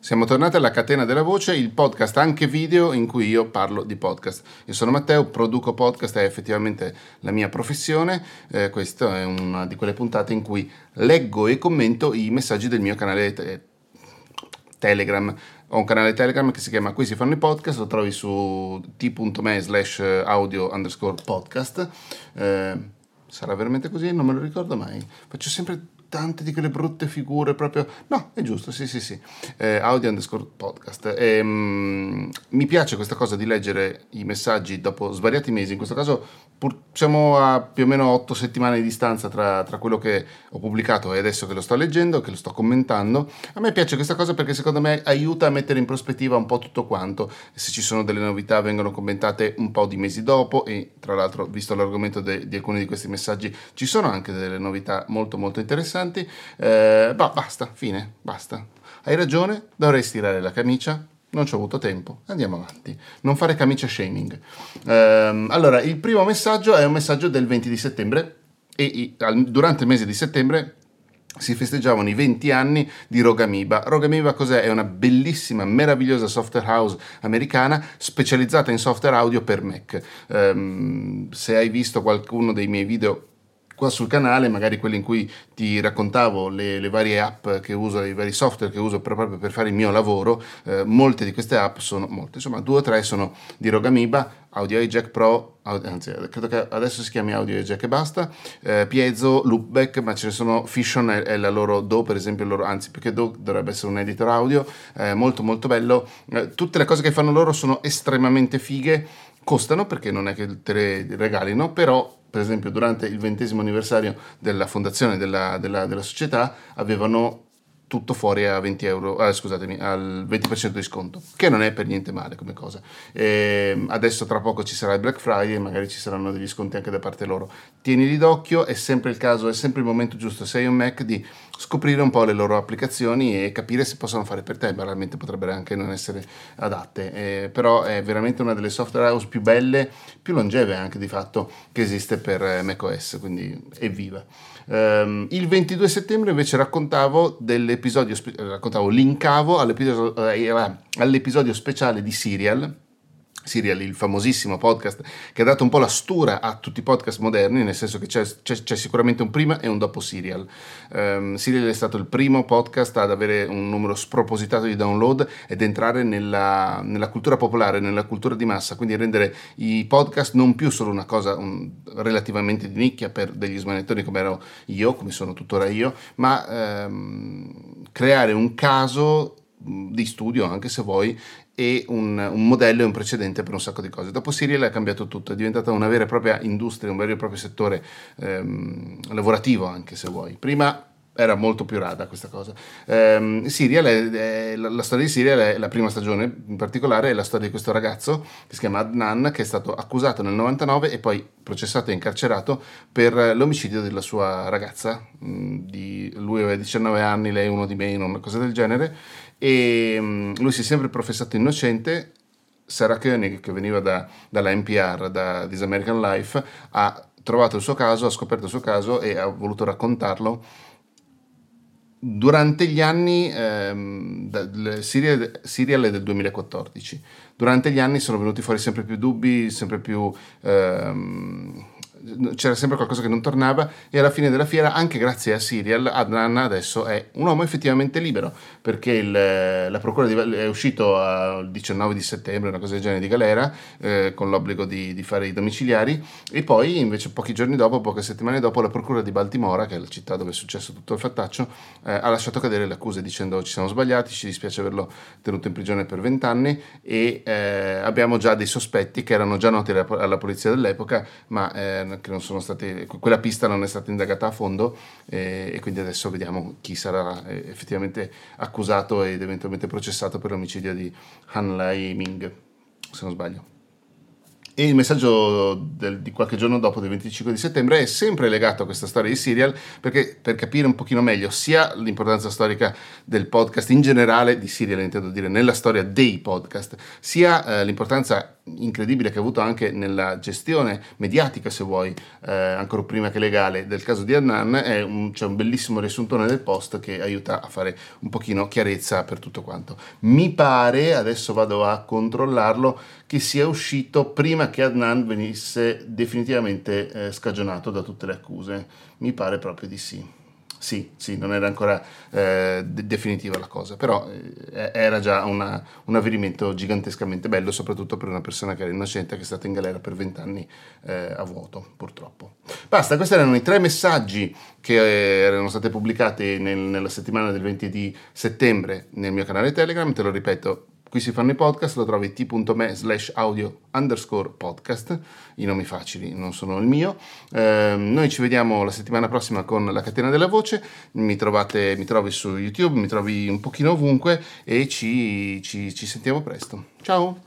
Siamo tornati alla Catena della Voce, il podcast anche video in cui io parlo di podcast. Io sono Matteo, produco podcast, è effettivamente la mia professione. Eh, questa è una di quelle puntate in cui leggo e commento i messaggi del mio canale te- Telegram. Ho un canale Telegram che si chiama Qui si fanno i podcast, lo trovi su t.me slash audio underscore podcast. Eh, sarà veramente così? Non me lo ricordo mai. Faccio sempre tante di quelle brutte figure proprio... No, è giusto, sì, sì, sì. Eh, audio underscore podcast. E, um, mi piace questa cosa di leggere i messaggi dopo svariati mesi, in questo caso pur, siamo a più o meno otto settimane di distanza tra, tra, quello che ho pubblicato e adesso che lo sto leggendo, che lo sto commentando. A me piace questa cosa perché secondo me aiuta a mettere in prospettiva un po' tutto quanto. Se ci sono delle novità vengono commentate un po' di mesi dopo e tra l'altro, visto l'argomento de, di alcuni di questi messaggi, ci sono anche delle novità molto molto interessanti interessanti. Eh, bah, basta, fine, basta. Hai ragione, dovrei stirare la camicia. Non ci ho avuto tempo, andiamo avanti. Non fare camicia shaming. Eh, allora, il primo messaggio è un messaggio del 20 di settembre e i, durante il mese di settembre si festeggiavano i 20 anni di Rogamiba. Rogamiba cos'è? È una bellissima, meravigliosa software house americana specializzata in software audio per Mac. Um, se hai visto qualcuno dei miei video qua sul canale, magari quelli in cui ti raccontavo le, le varie app che uso, i vari software che uso proprio per fare il mio lavoro, eh, molte di queste app sono, molte, insomma due o tre sono di Rogamiba, Audio Jack Pro, anzi credo che adesso si chiami Audio Jack e basta, eh, Piezo, Loopback, ma ce ne sono, Fission è, è, la loro Do per esempio, loro, anzi più che Do dovrebbe essere un editor audio, eh, molto molto bello, eh, tutte le cose che fanno loro sono estremamente fighe, costano perché non è che te le regalino, però per esempio durante il ventesimo anniversario della fondazione della, della, della società avevano tutto fuori a 20 euro, ah, scusatemi, al 20% di sconto, che non è per niente male come cosa. E ehm, adesso tra poco ci sarà il Black Friday e magari ci saranno degli sconti anche da parte loro. Tienili d'occhio, è sempre il caso, è sempre il momento giusto, se hai un Mac, di scoprire un po' le loro applicazioni e capire se possono fare per te, veramente potrebbero anche non essere adatte, eh, però è veramente una delle software house più belle, più longeve anche di fatto che esiste per eh, macOS, quindi evviva. Um, il 22 settembre invece raccontavo dell'episodio, raccontavo, linkavo all'episodio, eh, all'episodio speciale di Serial Serial, il famosissimo podcast che ha dato un po' la stura a tutti i podcast moderni, nel senso che c'è, c'è, c'è sicuramente un prima e un dopo Serial. Um, Serial è stato il primo podcast ad avere un numero spropositato di download ed entrare nella, nella cultura popolare, nella cultura di massa, quindi rendere i podcast non più solo una cosa un, relativamente di nicchia per degli smanettoni come ero io, come sono tuttora io, ma um, creare un caso di studio anche se vuoi e un, un, modello e un precedente per un sacco di cose. Dopo Serial ha cambiato tutto, è diventata una vera e propria industria, un vero e proprio settore ehm, lavorativo anche se vuoi. Prima era molto più rada questa cosa. Um, Serial è, è, la, la, storia di Serial è la prima stagione, in particolare è la storia di questo ragazzo che si chiama Adnan, che è stato accusato nel 99 e poi processato e incarcerato per l'omicidio della sua ragazza. Mm, di, aveva 19 anni, lei uno di meno, una cosa del genere e um, lui si è sempre professato innocente. Sarah Koenig, che veniva da, dalla NPR, da This American Life, ha trovato il suo caso, ha scoperto il suo caso e ha voluto raccontarlo. Durante gli anni, ehm, Serial, Serial del 2014, durante gli anni sono venuti fuori sempre più dubbi, sempre più... Ehm, c'era sempre qualcosa che non tornava e alla fine della fiera, anche grazie a Serial, Adnan adesso è un uomo effettivamente libero perché il, la procura di, è uscito il 19 di settembre, una cosa del genere di galera, eh, con l'obbligo di, di, fare i domiciliari e poi invece pochi giorni dopo, poche settimane dopo, la procura di Baltimora, che è la città dove è successo tutto il fattaccio, eh, ha lasciato cadere le accuse dicendo ci siamo sbagliati, ci dispiace averlo tenuto in prigione per vent'anni e eh, abbiamo già dei sospetti che erano già noti alla, alla polizia dell'epoca, ma eh, che non sono stati, quella pista non è stata indagata a fondo eh, e quindi adesso vediamo chi sarà eh, effettivamente accusato ed eventualmente processato per l'omicidio di Han Lai Ming, se non sbaglio. E il messaggio del, di qualche giorno dopo, del 25 di settembre, è sempre legato a questa storia di serial, perché per capire un pochino meglio sia l'importanza storica del podcast in generale, di serial intendo dire, nella storia dei podcast, sia eh, l'importanza incredibile che ha avuto anche nella gestione mediatica, se vuoi, eh, ancora prima che legale, del caso di Adnan, è un, c'è un bellissimo riassuntone del post che aiuta a fare un pochino chiarezza per tutto quanto. Mi pare, adesso vado a controllarlo, che sia uscito prima che Adnan venisse definitivamente eh, scagionato da tutte le accuse. Mi pare proprio di sì. Sì, sì, non era ancora eh, de- definitiva la cosa, però eh, era già una, un avvenimento gigantescamente bello, soprattutto per una persona che era innocente, che è stata in galera per vent'anni eh, a vuoto, purtroppo. Basta, questi erano i tre messaggi che eh, erano stati pubblicati nel, nella settimana del 20 di settembre nel mio canale Telegram, te lo ripeto, Qui si fanno i podcast, lo trovi t.me slash audio underscore podcast, i nomi facili non sono il mio. Eh, noi ci vediamo la settimana prossima con la catena della voce, mi, trovate, mi trovi su YouTube, mi trovi un pochino ovunque e ci, ci, ci sentiamo presto. Ciao!